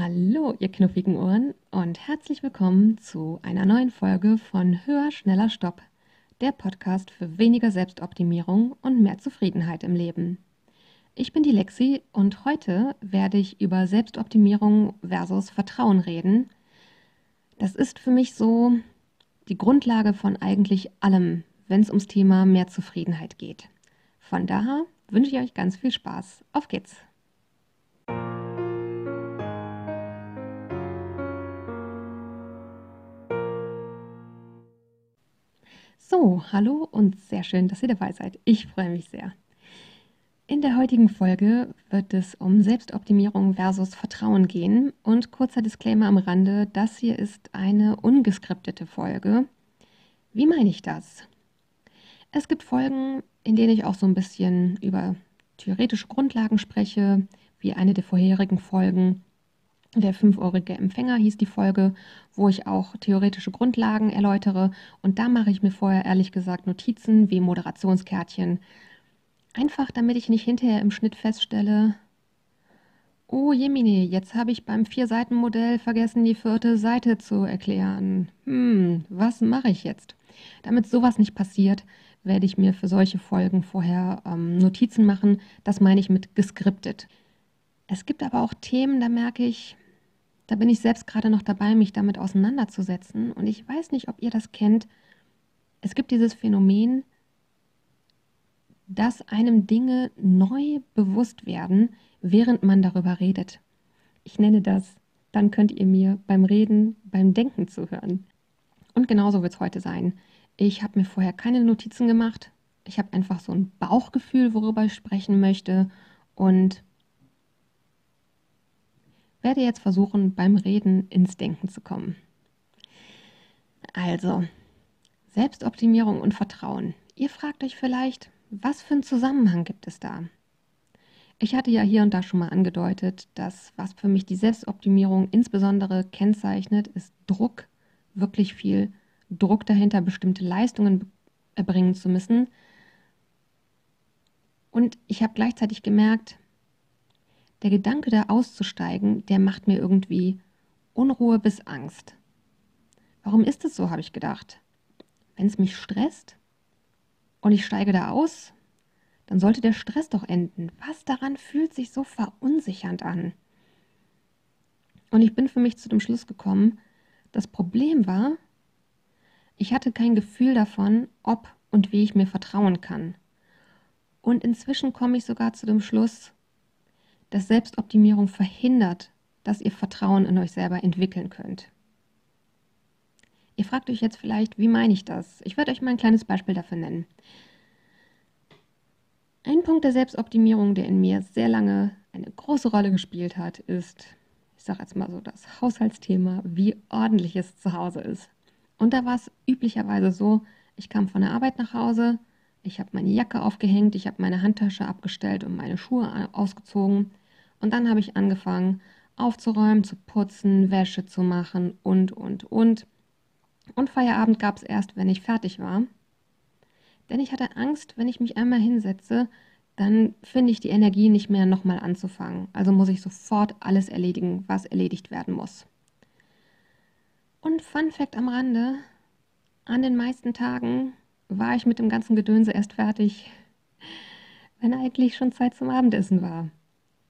Hallo, ihr knuffigen Ohren und herzlich willkommen zu einer neuen Folge von Höher, schneller, Stopp, der Podcast für weniger Selbstoptimierung und mehr Zufriedenheit im Leben. Ich bin die Lexi und heute werde ich über Selbstoptimierung versus Vertrauen reden. Das ist für mich so die Grundlage von eigentlich allem, wenn es ums Thema mehr Zufriedenheit geht. Von daher wünsche ich euch ganz viel Spaß. Auf geht's! So, hallo und sehr schön, dass ihr dabei seid. Ich freue mich sehr. In der heutigen Folge wird es um Selbstoptimierung versus Vertrauen gehen und kurzer Disclaimer am Rande, das hier ist eine ungeskriptete Folge. Wie meine ich das? Es gibt Folgen, in denen ich auch so ein bisschen über theoretische Grundlagen spreche, wie eine der vorherigen Folgen der fünfeurige Empfänger hieß die Folge, wo ich auch theoretische Grundlagen erläutere. Und da mache ich mir vorher ehrlich gesagt Notizen wie Moderationskärtchen. Einfach damit ich nicht hinterher im Schnitt feststelle, oh Jemini, jetzt habe ich beim Vier-Seiten-Modell vergessen, die vierte Seite zu erklären. Hm, was mache ich jetzt? Damit sowas nicht passiert, werde ich mir für solche Folgen vorher ähm, Notizen machen. Das meine ich mit geskriptet. Es gibt aber auch Themen, da merke ich, da bin ich selbst gerade noch dabei, mich damit auseinanderzusetzen. Und ich weiß nicht, ob ihr das kennt. Es gibt dieses Phänomen, dass einem Dinge neu bewusst werden, während man darüber redet. Ich nenne das, dann könnt ihr mir beim Reden, beim Denken zuhören. Und genauso wird es heute sein. Ich habe mir vorher keine Notizen gemacht. Ich habe einfach so ein Bauchgefühl, worüber ich sprechen möchte. Und werde jetzt versuchen, beim Reden ins Denken zu kommen. Also, Selbstoptimierung und Vertrauen. Ihr fragt euch vielleicht, was für einen Zusammenhang gibt es da? Ich hatte ja hier und da schon mal angedeutet, dass was für mich die Selbstoptimierung insbesondere kennzeichnet, ist Druck, wirklich viel Druck dahinter, bestimmte Leistungen erbringen zu müssen. Und ich habe gleichzeitig gemerkt, der Gedanke, da auszusteigen, der macht mir irgendwie Unruhe bis Angst. Warum ist es so, habe ich gedacht. Wenn es mich stresst und ich steige da aus, dann sollte der Stress doch enden. Was daran fühlt sich so verunsichernd an? Und ich bin für mich zu dem Schluss gekommen, das Problem war, ich hatte kein Gefühl davon, ob und wie ich mir vertrauen kann. Und inzwischen komme ich sogar zu dem Schluss, dass Selbstoptimierung verhindert, dass ihr Vertrauen in euch selber entwickeln könnt. Ihr fragt euch jetzt vielleicht, wie meine ich das? Ich werde euch mal ein kleines Beispiel dafür nennen. Ein Punkt der Selbstoptimierung, der in mir sehr lange eine große Rolle gespielt hat, ist, ich sage jetzt mal so, das Haushaltsthema, wie ordentlich es zu Hause ist. Und da war es üblicherweise so, ich kam von der Arbeit nach Hause, ich habe meine Jacke aufgehängt, ich habe meine Handtasche abgestellt und meine Schuhe ausgezogen. Und dann habe ich angefangen aufzuräumen, zu putzen, Wäsche zu machen und, und, und. Und Feierabend gab es erst, wenn ich fertig war. Denn ich hatte Angst, wenn ich mich einmal hinsetze, dann finde ich die Energie nicht mehr nochmal anzufangen. Also muss ich sofort alles erledigen, was erledigt werden muss. Und Fun Fact am Rande, an den meisten Tagen war ich mit dem ganzen Gedönse erst fertig, wenn eigentlich schon Zeit zum Abendessen war.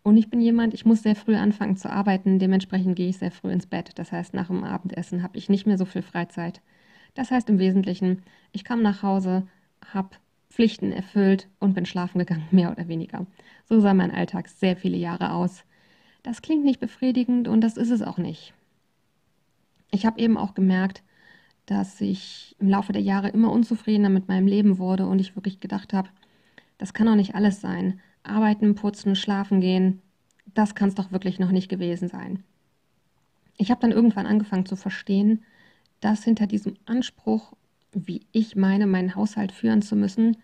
Und ich bin jemand, ich muss sehr früh anfangen zu arbeiten, dementsprechend gehe ich sehr früh ins Bett. Das heißt, nach dem Abendessen habe ich nicht mehr so viel Freizeit. Das heißt im Wesentlichen, ich kam nach Hause, habe Pflichten erfüllt und bin schlafen gegangen, mehr oder weniger. So sah mein Alltag sehr viele Jahre aus. Das klingt nicht befriedigend und das ist es auch nicht. Ich habe eben auch gemerkt, dass ich im Laufe der Jahre immer unzufriedener mit meinem Leben wurde und ich wirklich gedacht habe, das kann doch nicht alles sein. Arbeiten, putzen, schlafen gehen, das kann es doch wirklich noch nicht gewesen sein. Ich habe dann irgendwann angefangen zu verstehen, dass hinter diesem Anspruch, wie ich meine, meinen Haushalt führen zu müssen,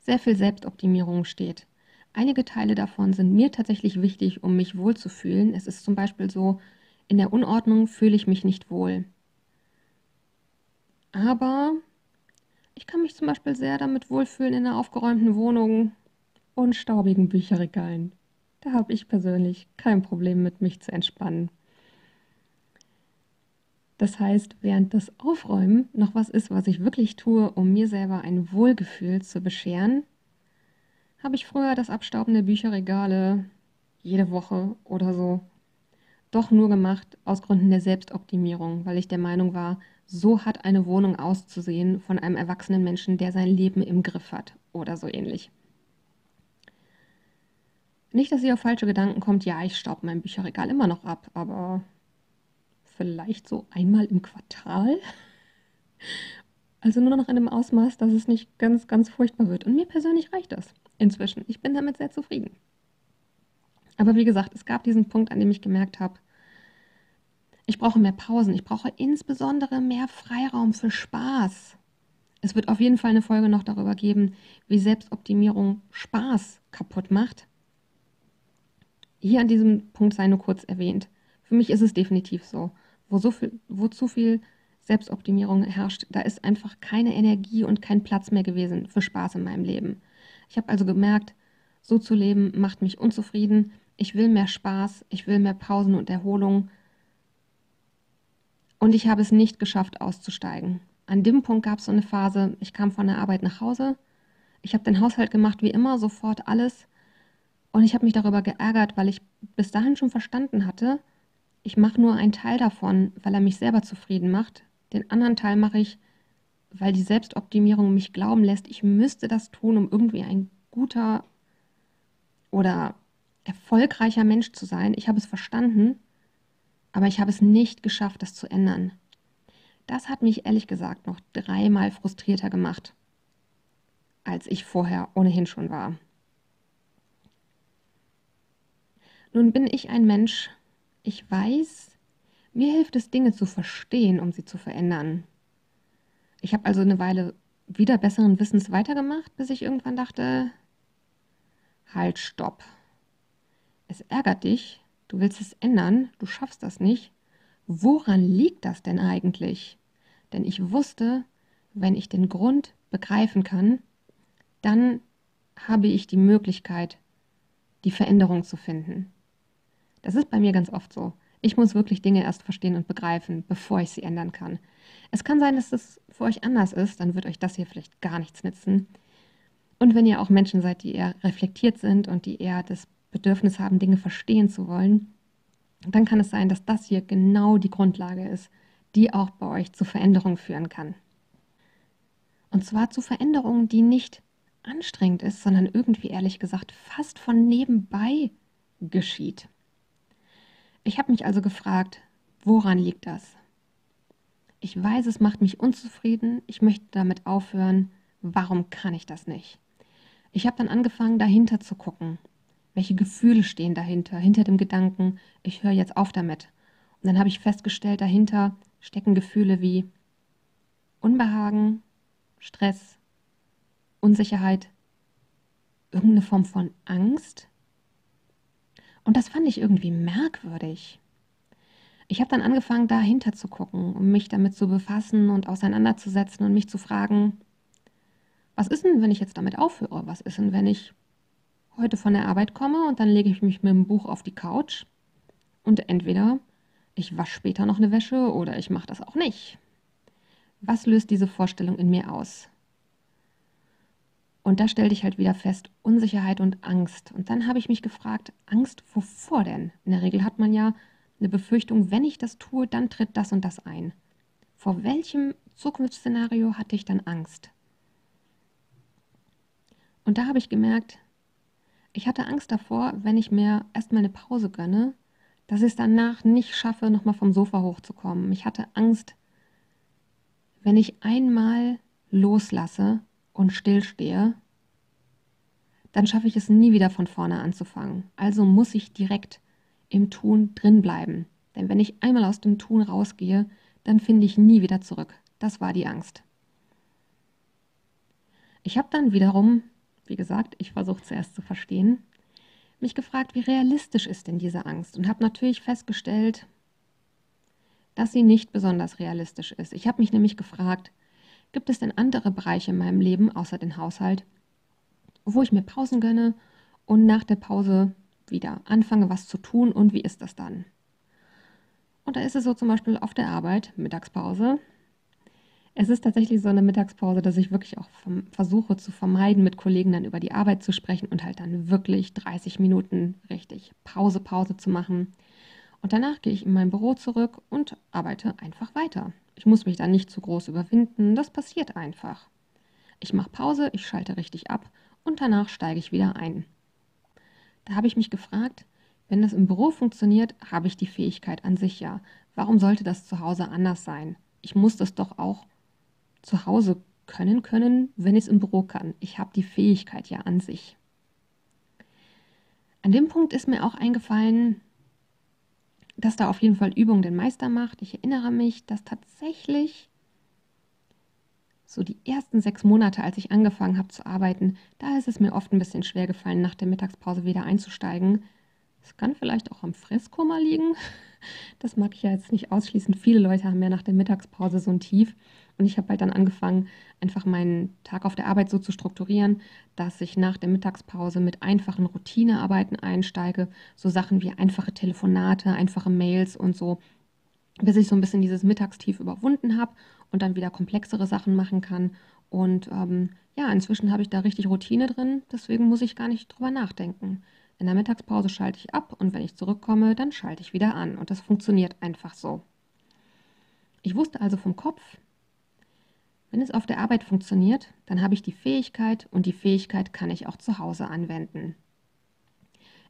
sehr viel Selbstoptimierung steht. Einige Teile davon sind mir tatsächlich wichtig, um mich wohlzufühlen. Es ist zum Beispiel so, in der Unordnung fühle ich mich nicht wohl. Aber ich kann mich zum Beispiel sehr damit wohlfühlen in einer aufgeräumten Wohnung und staubigen Bücherregalen. Da habe ich persönlich kein Problem mit, mich zu entspannen. Das heißt, während das Aufräumen noch was ist, was ich wirklich tue, um mir selber ein Wohlgefühl zu bescheren, habe ich früher das Abstauben der Bücherregale jede Woche oder so doch nur gemacht aus Gründen der Selbstoptimierung, weil ich der Meinung war, so hat eine Wohnung auszusehen von einem erwachsenen Menschen, der sein Leben im Griff hat oder so ähnlich. Nicht, dass ihr auf falsche Gedanken kommt, ja, ich staub mein Bücherregal immer noch ab, aber vielleicht so einmal im Quartal. Also nur noch in einem Ausmaß, dass es nicht ganz, ganz furchtbar wird. Und mir persönlich reicht das inzwischen. Ich bin damit sehr zufrieden. Aber wie gesagt, es gab diesen Punkt, an dem ich gemerkt habe, ich brauche mehr Pausen. Ich brauche insbesondere mehr Freiraum für Spaß. Es wird auf jeden Fall eine Folge noch darüber geben, wie Selbstoptimierung Spaß kaputt macht. Hier an diesem Punkt sei nur kurz erwähnt. Für mich ist es definitiv so. Wo, so viel, wo zu viel Selbstoptimierung herrscht, da ist einfach keine Energie und kein Platz mehr gewesen für Spaß in meinem Leben. Ich habe also gemerkt, so zu leben macht mich unzufrieden. Ich will mehr Spaß, ich will mehr Pausen und Erholung. Und ich habe es nicht geschafft, auszusteigen. An dem Punkt gab es so eine Phase, ich kam von der Arbeit nach Hause. Ich habe den Haushalt gemacht, wie immer, sofort alles. Und ich habe mich darüber geärgert, weil ich bis dahin schon verstanden hatte, ich mache nur einen Teil davon, weil er mich selber zufrieden macht. Den anderen Teil mache ich, weil die Selbstoptimierung mich glauben lässt, ich müsste das tun, um irgendwie ein guter oder erfolgreicher Mensch zu sein. Ich habe es verstanden, aber ich habe es nicht geschafft, das zu ändern. Das hat mich ehrlich gesagt noch dreimal frustrierter gemacht, als ich vorher ohnehin schon war. Nun bin ich ein Mensch, ich weiß, mir hilft es, Dinge zu verstehen, um sie zu verändern. Ich habe also eine Weile wieder besseren Wissens weitergemacht, bis ich irgendwann dachte, halt, stopp. Es ärgert dich, Du willst es ändern, du schaffst das nicht. Woran liegt das denn eigentlich? Denn ich wusste, wenn ich den Grund begreifen kann, dann habe ich die Möglichkeit, die Veränderung zu finden. Das ist bei mir ganz oft so. Ich muss wirklich Dinge erst verstehen und begreifen, bevor ich sie ändern kann. Es kann sein, dass das für euch anders ist, dann wird euch das hier vielleicht gar nichts nützen. Und wenn ihr auch Menschen seid, die eher reflektiert sind und die eher das Bedürfnis haben, Dinge verstehen zu wollen, dann kann es sein, dass das hier genau die Grundlage ist, die auch bei euch zu Veränderungen führen kann. Und zwar zu Veränderungen, die nicht anstrengend ist, sondern irgendwie ehrlich gesagt fast von nebenbei geschieht. Ich habe mich also gefragt, woran liegt das? Ich weiß, es macht mich unzufrieden, ich möchte damit aufhören, warum kann ich das nicht? Ich habe dann angefangen, dahinter zu gucken welche Gefühle stehen dahinter, hinter dem Gedanken, ich höre jetzt auf damit. Und dann habe ich festgestellt, dahinter stecken Gefühle wie Unbehagen, Stress, Unsicherheit, irgendeine Form von Angst. Und das fand ich irgendwie merkwürdig. Ich habe dann angefangen, dahinter zu gucken, um mich damit zu befassen und auseinanderzusetzen und mich zu fragen, was ist denn, wenn ich jetzt damit aufhöre? Was ist denn, wenn ich heute von der Arbeit komme und dann lege ich mich mit dem Buch auf die Couch und entweder ich wasche später noch eine Wäsche oder ich mache das auch nicht. Was löst diese Vorstellung in mir aus? Und da stellte ich halt wieder fest, Unsicherheit und Angst. Und dann habe ich mich gefragt, Angst wovor denn? In der Regel hat man ja eine Befürchtung, wenn ich das tue, dann tritt das und das ein. Vor welchem Zukunftsszenario hatte ich dann Angst? Und da habe ich gemerkt, ich hatte Angst davor, wenn ich mir erstmal eine Pause gönne, dass ich es danach nicht schaffe, nochmal vom Sofa hochzukommen. Ich hatte Angst, wenn ich einmal loslasse und stillstehe, dann schaffe ich es nie wieder von vorne anzufangen. Also muss ich direkt im Tun drin bleiben. Denn wenn ich einmal aus dem Tun rausgehe, dann finde ich nie wieder zurück. Das war die Angst. Ich habe dann wiederum wie gesagt, ich versuche zuerst zu verstehen, mich gefragt, wie realistisch ist denn diese Angst und habe natürlich festgestellt, dass sie nicht besonders realistisch ist. Ich habe mich nämlich gefragt, gibt es denn andere Bereiche in meinem Leben außer den Haushalt, wo ich mir Pausen gönne und nach der Pause wieder anfange, was zu tun und wie ist das dann? Und da ist es so zum Beispiel auf der Arbeit, Mittagspause. Es ist tatsächlich so eine Mittagspause, dass ich wirklich auch versuche zu vermeiden, mit Kollegen dann über die Arbeit zu sprechen und halt dann wirklich 30 Minuten richtig Pause, Pause zu machen. Und danach gehe ich in mein Büro zurück und arbeite einfach weiter. Ich muss mich dann nicht zu groß überwinden, das passiert einfach. Ich mache Pause, ich schalte richtig ab und danach steige ich wieder ein. Da habe ich mich gefragt, wenn das im Büro funktioniert, habe ich die Fähigkeit an sich ja. Warum sollte das zu Hause anders sein? Ich muss das doch auch zu Hause können können, wenn ich es im Büro kann. Ich habe die Fähigkeit ja an sich. An dem Punkt ist mir auch eingefallen, dass da auf jeden Fall Übung den Meister macht. Ich erinnere mich, dass tatsächlich so die ersten sechs Monate, als ich angefangen habe zu arbeiten, da ist es mir oft ein bisschen schwer gefallen, nach der Mittagspause wieder einzusteigen. Es kann vielleicht auch am Fresskoma liegen. Das mag ich ja jetzt nicht ausschließen. Viele Leute haben ja nach der Mittagspause so ein Tief. Und ich habe halt dann angefangen, einfach meinen Tag auf der Arbeit so zu strukturieren, dass ich nach der Mittagspause mit einfachen Routinearbeiten einsteige. So Sachen wie einfache Telefonate, einfache Mails und so, bis ich so ein bisschen dieses Mittagstief überwunden habe und dann wieder komplexere Sachen machen kann. Und ähm, ja, inzwischen habe ich da richtig Routine drin, deswegen muss ich gar nicht drüber nachdenken. In der Mittagspause schalte ich ab und wenn ich zurückkomme, dann schalte ich wieder an. Und das funktioniert einfach so. Ich wusste also vom Kopf, wenn es auf der Arbeit funktioniert, dann habe ich die Fähigkeit und die Fähigkeit kann ich auch zu Hause anwenden.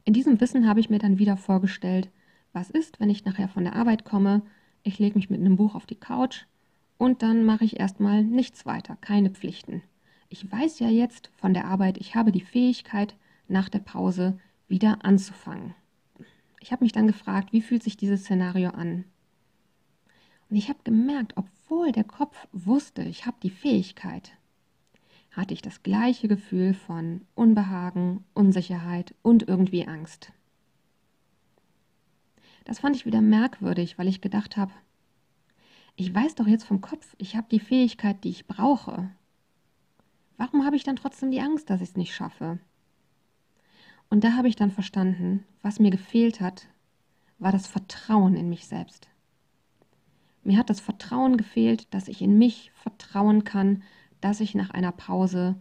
In diesem Wissen habe ich mir dann wieder vorgestellt, was ist, wenn ich nachher von der Arbeit komme, ich lege mich mit einem Buch auf die Couch und dann mache ich erstmal nichts weiter, keine Pflichten. Ich weiß ja jetzt von der Arbeit, ich habe die Fähigkeit, nach der Pause wieder anzufangen. Ich habe mich dann gefragt, wie fühlt sich dieses Szenario an? Und ich habe gemerkt, obwohl der Kopf wusste, ich habe die Fähigkeit, hatte ich das gleiche Gefühl von Unbehagen, Unsicherheit und irgendwie Angst. Das fand ich wieder merkwürdig, weil ich gedacht habe, ich weiß doch jetzt vom Kopf, ich habe die Fähigkeit, die ich brauche. Warum habe ich dann trotzdem die Angst, dass ich es nicht schaffe? Und da habe ich dann verstanden, was mir gefehlt hat, war das Vertrauen in mich selbst. Mir hat das Vertrauen gefehlt, dass ich in mich vertrauen kann, dass ich nach einer Pause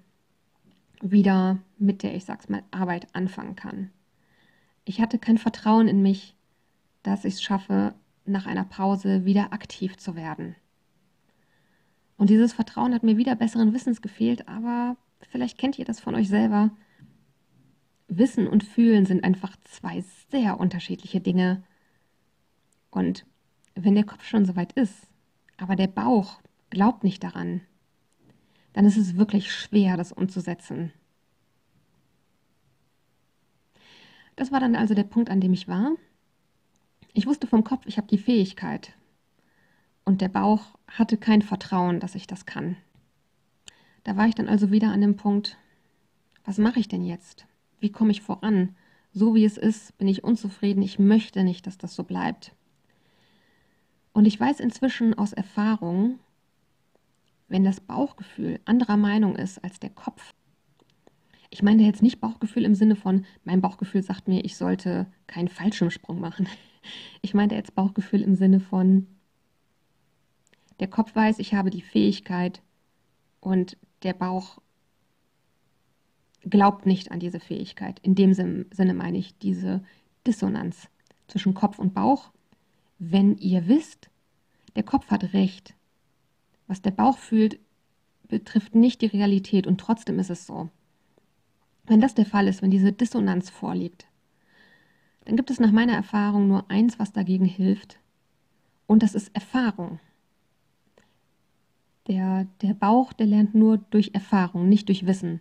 wieder mit der, ich sag's mal, Arbeit anfangen kann. Ich hatte kein Vertrauen in mich, dass ich es schaffe, nach einer Pause wieder aktiv zu werden. Und dieses Vertrauen hat mir wieder besseren Wissens gefehlt, aber vielleicht kennt ihr das von euch selber. Wissen und Fühlen sind einfach zwei sehr unterschiedliche Dinge. Und wenn der Kopf schon soweit ist, aber der Bauch glaubt nicht daran, dann ist es wirklich schwer, das umzusetzen. Das war dann also der Punkt, an dem ich war. Ich wusste vom Kopf, ich habe die Fähigkeit. Und der Bauch hatte kein Vertrauen, dass ich das kann. Da war ich dann also wieder an dem Punkt, was mache ich denn jetzt? Wie komme ich voran? So wie es ist, bin ich unzufrieden. Ich möchte nicht, dass das so bleibt. Und ich weiß inzwischen aus Erfahrung, wenn das Bauchgefühl anderer Meinung ist als der Kopf, ich meine jetzt nicht Bauchgefühl im Sinne von, mein Bauchgefühl sagt mir, ich sollte keinen Fallschirmsprung machen. Ich meine jetzt Bauchgefühl im Sinne von, der Kopf weiß, ich habe die Fähigkeit und der Bauch glaubt nicht an diese Fähigkeit. In dem Sinne meine ich diese Dissonanz zwischen Kopf und Bauch wenn ihr wisst, der Kopf hat recht. Was der Bauch fühlt, betrifft nicht die Realität und trotzdem ist es so. Wenn das der Fall ist, wenn diese Dissonanz vorliegt, dann gibt es nach meiner Erfahrung nur eins, was dagegen hilft. Und das ist Erfahrung. Der, der Bauch, der lernt nur durch Erfahrung, nicht durch Wissen.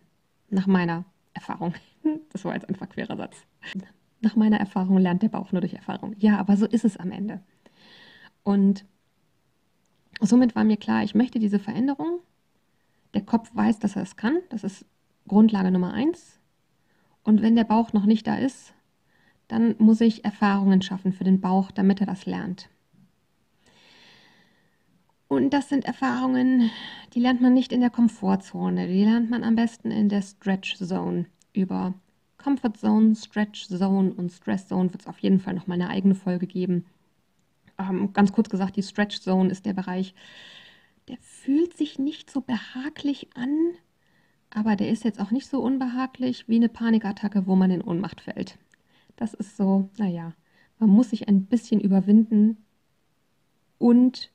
Nach meiner Erfahrung. Das war jetzt ein verquerer Satz. Nach meiner Erfahrung lernt der Bauch nur durch Erfahrung. Ja, aber so ist es am Ende. Und somit war mir klar, ich möchte diese Veränderung. Der Kopf weiß, dass er es kann. Das ist Grundlage Nummer eins. Und wenn der Bauch noch nicht da ist, dann muss ich Erfahrungen schaffen für den Bauch, damit er das lernt. Und das sind Erfahrungen, die lernt man nicht in der Komfortzone, die lernt man am besten in der Stretch Zone über Comfort Zone, Stretch Zone und Stress Zone wird es auf jeden Fall noch mal eine eigene Folge geben. ähm, ganz kurz gesagt, die Stretch Zone ist der Bereich, der fühlt sich nicht so behaglich an, aber der ist jetzt auch nicht so unbehaglich wie eine Panikattacke, wo man in Ohnmacht fällt. Das ist so, naja, man muss sich ein bisschen überwinden und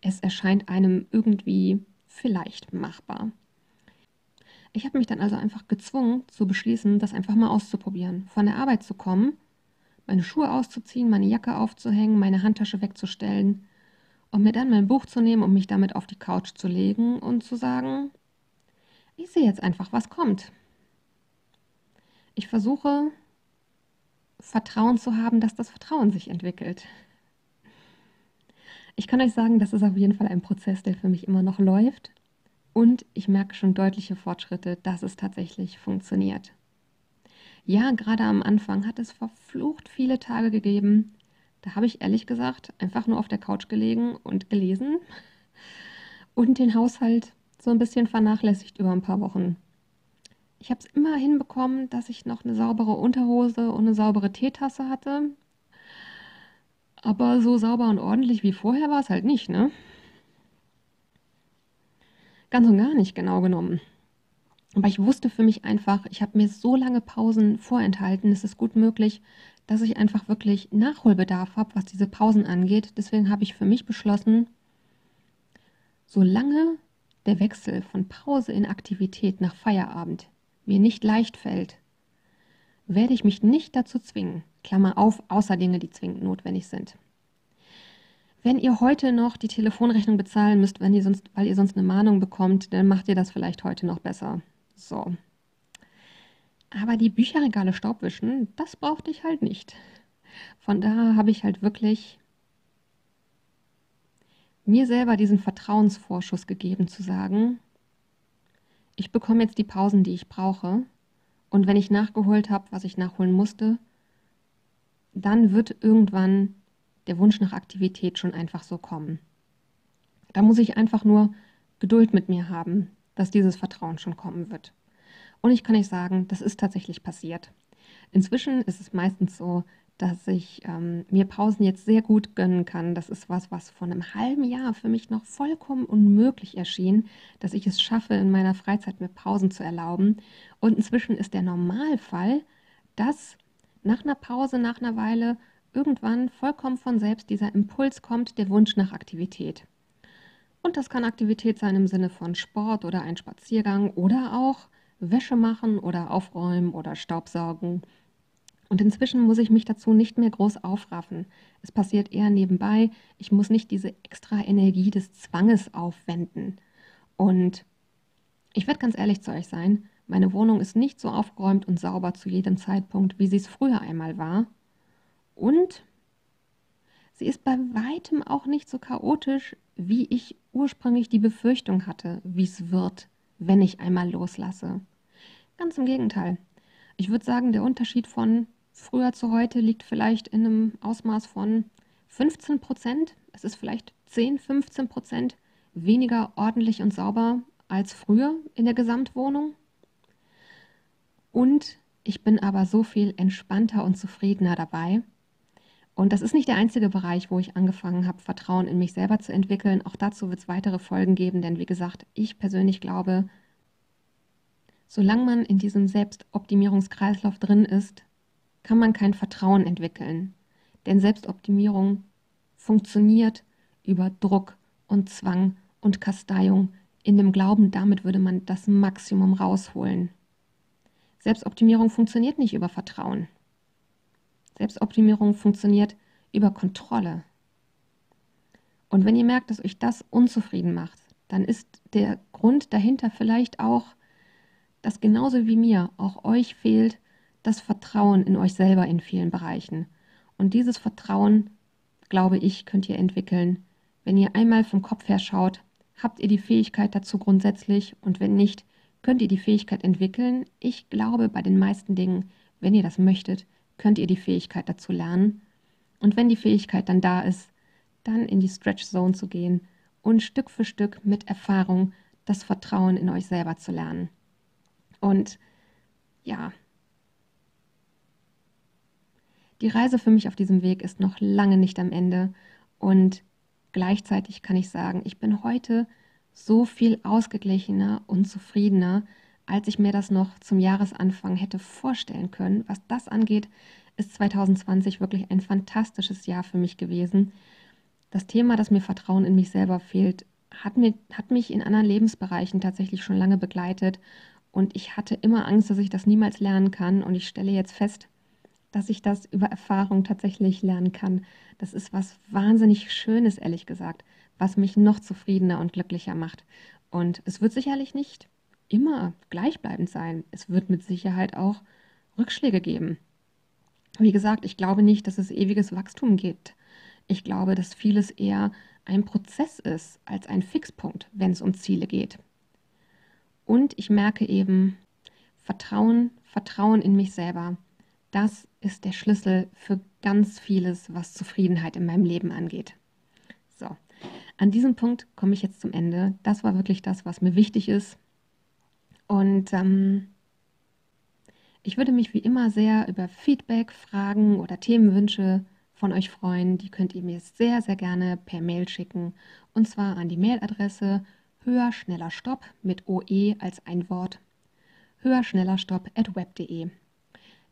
es erscheint einem irgendwie vielleicht machbar. Ich habe mich dann also einfach gezwungen zu beschließen, das einfach mal auszuprobieren. Von der Arbeit zu kommen, meine Schuhe auszuziehen, meine Jacke aufzuhängen, meine Handtasche wegzustellen und mir dann mein Buch zu nehmen und mich damit auf die Couch zu legen und zu sagen, ich sehe jetzt einfach, was kommt. Ich versuche Vertrauen zu haben, dass das Vertrauen sich entwickelt. Ich kann euch sagen, das ist auf jeden Fall ein Prozess, der für mich immer noch läuft. Und ich merke schon deutliche Fortschritte, dass es tatsächlich funktioniert. Ja, gerade am Anfang hat es verflucht viele Tage gegeben. Da habe ich ehrlich gesagt einfach nur auf der Couch gelegen und gelesen und den Haushalt so ein bisschen vernachlässigt über ein paar Wochen. Ich habe es immer hinbekommen, dass ich noch eine saubere Unterhose und eine saubere Teetasse hatte. Aber so sauber und ordentlich wie vorher war es halt nicht, ne? Ganz und gar nicht genau genommen. Aber ich wusste für mich einfach, ich habe mir so lange Pausen vorenthalten, es ist gut möglich, dass ich einfach wirklich Nachholbedarf habe, was diese Pausen angeht. Deswegen habe ich für mich beschlossen, solange der Wechsel von Pause in Aktivität nach Feierabend mir nicht leicht fällt, werde ich mich nicht dazu zwingen, Klammer auf, außer Dinge, die zwingend notwendig sind. Wenn ihr heute noch die Telefonrechnung bezahlen müsst, wenn ihr sonst, weil ihr sonst eine Mahnung bekommt, dann macht ihr das vielleicht heute noch besser. So. Aber die Bücherregale staubwischen, das brauchte ich halt nicht. Von daher habe ich halt wirklich mir selber diesen Vertrauensvorschuss gegeben, zu sagen, ich bekomme jetzt die Pausen, die ich brauche. Und wenn ich nachgeholt habe, was ich nachholen musste, dann wird irgendwann der Wunsch nach Aktivität schon einfach so kommen. Da muss ich einfach nur Geduld mit mir haben, dass dieses Vertrauen schon kommen wird. Und ich kann euch sagen, das ist tatsächlich passiert. Inzwischen ist es meistens so, dass ich ähm, mir Pausen jetzt sehr gut gönnen kann. Das ist was, was vor einem halben Jahr für mich noch vollkommen unmöglich erschien, dass ich es schaffe, in meiner Freizeit mir Pausen zu erlauben. Und inzwischen ist der Normalfall, dass nach einer Pause, nach einer Weile irgendwann vollkommen von selbst dieser Impuls kommt, der Wunsch nach Aktivität. Und das kann Aktivität sein im Sinne von Sport oder ein Spaziergang oder auch Wäsche machen oder aufräumen oder Staubsaugen und inzwischen muss ich mich dazu nicht mehr groß aufraffen. Es passiert eher nebenbei. Ich muss nicht diese extra Energie des Zwanges aufwenden. Und ich werde ganz ehrlich zu euch sein, meine Wohnung ist nicht so aufgeräumt und sauber zu jedem Zeitpunkt, wie sie es früher einmal war. Und sie ist bei weitem auch nicht so chaotisch, wie ich ursprünglich die Befürchtung hatte, wie es wird, wenn ich einmal loslasse. Ganz im Gegenteil. Ich würde sagen, der Unterschied von früher zu heute liegt vielleicht in einem Ausmaß von 15 Prozent. Es ist vielleicht 10, 15 Prozent weniger ordentlich und sauber als früher in der Gesamtwohnung. Und ich bin aber so viel entspannter und zufriedener dabei. Und das ist nicht der einzige Bereich, wo ich angefangen habe, Vertrauen in mich selber zu entwickeln. Auch dazu wird es weitere Folgen geben, denn wie gesagt, ich persönlich glaube, solange man in diesem Selbstoptimierungskreislauf drin ist, kann man kein Vertrauen entwickeln. Denn Selbstoptimierung funktioniert über Druck und Zwang und Kasteiung in dem Glauben, damit würde man das Maximum rausholen. Selbstoptimierung funktioniert nicht über Vertrauen. Selbstoptimierung funktioniert über Kontrolle. Und wenn ihr merkt, dass euch das unzufrieden macht, dann ist der Grund dahinter vielleicht auch, dass genauso wie mir auch euch fehlt das Vertrauen in euch selber in vielen Bereichen. Und dieses Vertrauen, glaube ich, könnt ihr entwickeln. Wenn ihr einmal vom Kopf her schaut, habt ihr die Fähigkeit dazu grundsätzlich und wenn nicht, könnt ihr die Fähigkeit entwickeln. Ich glaube, bei den meisten Dingen, wenn ihr das möchtet, könnt ihr die Fähigkeit dazu lernen. Und wenn die Fähigkeit dann da ist, dann in die Stretch Zone zu gehen und Stück für Stück mit Erfahrung das Vertrauen in euch selber zu lernen. Und ja, Die Reise für mich auf diesem Weg ist noch lange nicht am Ende und gleichzeitig kann ich sagen, ich bin heute so viel ausgeglichener und zufriedener, als ich mir das noch zum Jahresanfang hätte vorstellen können. Was das angeht, ist 2020 wirklich ein fantastisches Jahr für mich gewesen. Das Thema, dass mir Vertrauen in mich selber fehlt, hat, mir, hat mich in anderen Lebensbereichen tatsächlich schon lange begleitet und ich hatte immer Angst, dass ich das niemals lernen kann und ich stelle jetzt fest, dass ich das über Erfahrung tatsächlich lernen kann. Das ist was wahnsinnig Schönes, ehrlich gesagt, was mich noch zufriedener und glücklicher macht. Und es wird sicherlich nicht immer gleichbleibend sein. Es wird mit Sicherheit auch Rückschläge geben. Wie gesagt, ich glaube nicht, dass es ewiges Wachstum gibt. Ich glaube, dass vieles eher ein Prozess ist als ein Fixpunkt, wenn es um Ziele geht. Und ich merke eben, Vertrauen, Vertrauen in mich selber, das ist der Schlüssel für ganz vieles, was Zufriedenheit in meinem Leben angeht. So, an diesem Punkt komme ich jetzt zum Ende. Das war wirklich das, was mir wichtig ist. Und ähm, ich würde mich wie immer sehr über Feedback, Fragen oder Themenwünsche von euch freuen. Die könnt ihr mir sehr, sehr gerne per Mail schicken. Und zwar an die Mailadresse höher, schneller, stopp mit OE als ein Wort. höher, schneller, stopp at web.de.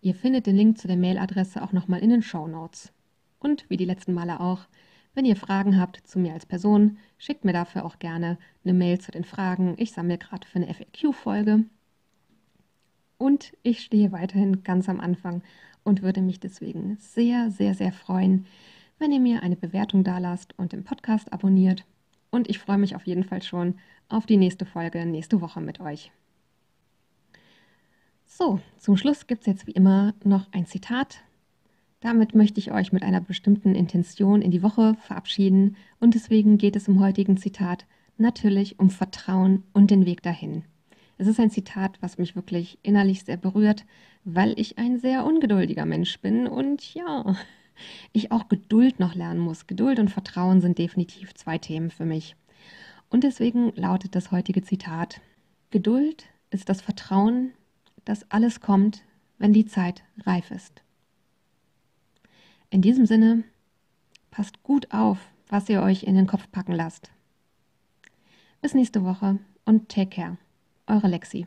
Ihr findet den Link zu der Mailadresse auch nochmal in den Show Notes. Und wie die letzten Male auch, wenn ihr Fragen habt zu mir als Person, schickt mir dafür auch gerne eine Mail zu den Fragen. Ich sammle gerade für eine FAQ-Folge. Und ich stehe weiterhin ganz am Anfang und würde mich deswegen sehr, sehr, sehr freuen, wenn ihr mir eine Bewertung dalasst und den Podcast abonniert. Und ich freue mich auf jeden Fall schon auf die nächste Folge nächste Woche mit euch. So, zum Schluss gibt es jetzt wie immer noch ein Zitat. Damit möchte ich euch mit einer bestimmten Intention in die Woche verabschieden und deswegen geht es im heutigen Zitat natürlich um Vertrauen und den Weg dahin. Es ist ein Zitat, was mich wirklich innerlich sehr berührt, weil ich ein sehr ungeduldiger Mensch bin und ja, ich auch Geduld noch lernen muss. Geduld und Vertrauen sind definitiv zwei Themen für mich. Und deswegen lautet das heutige Zitat, Geduld ist das Vertrauen, dass alles kommt, wenn die Zeit reif ist. In diesem Sinne, passt gut auf, was ihr euch in den Kopf packen lasst. Bis nächste Woche und take care. Eure Lexi.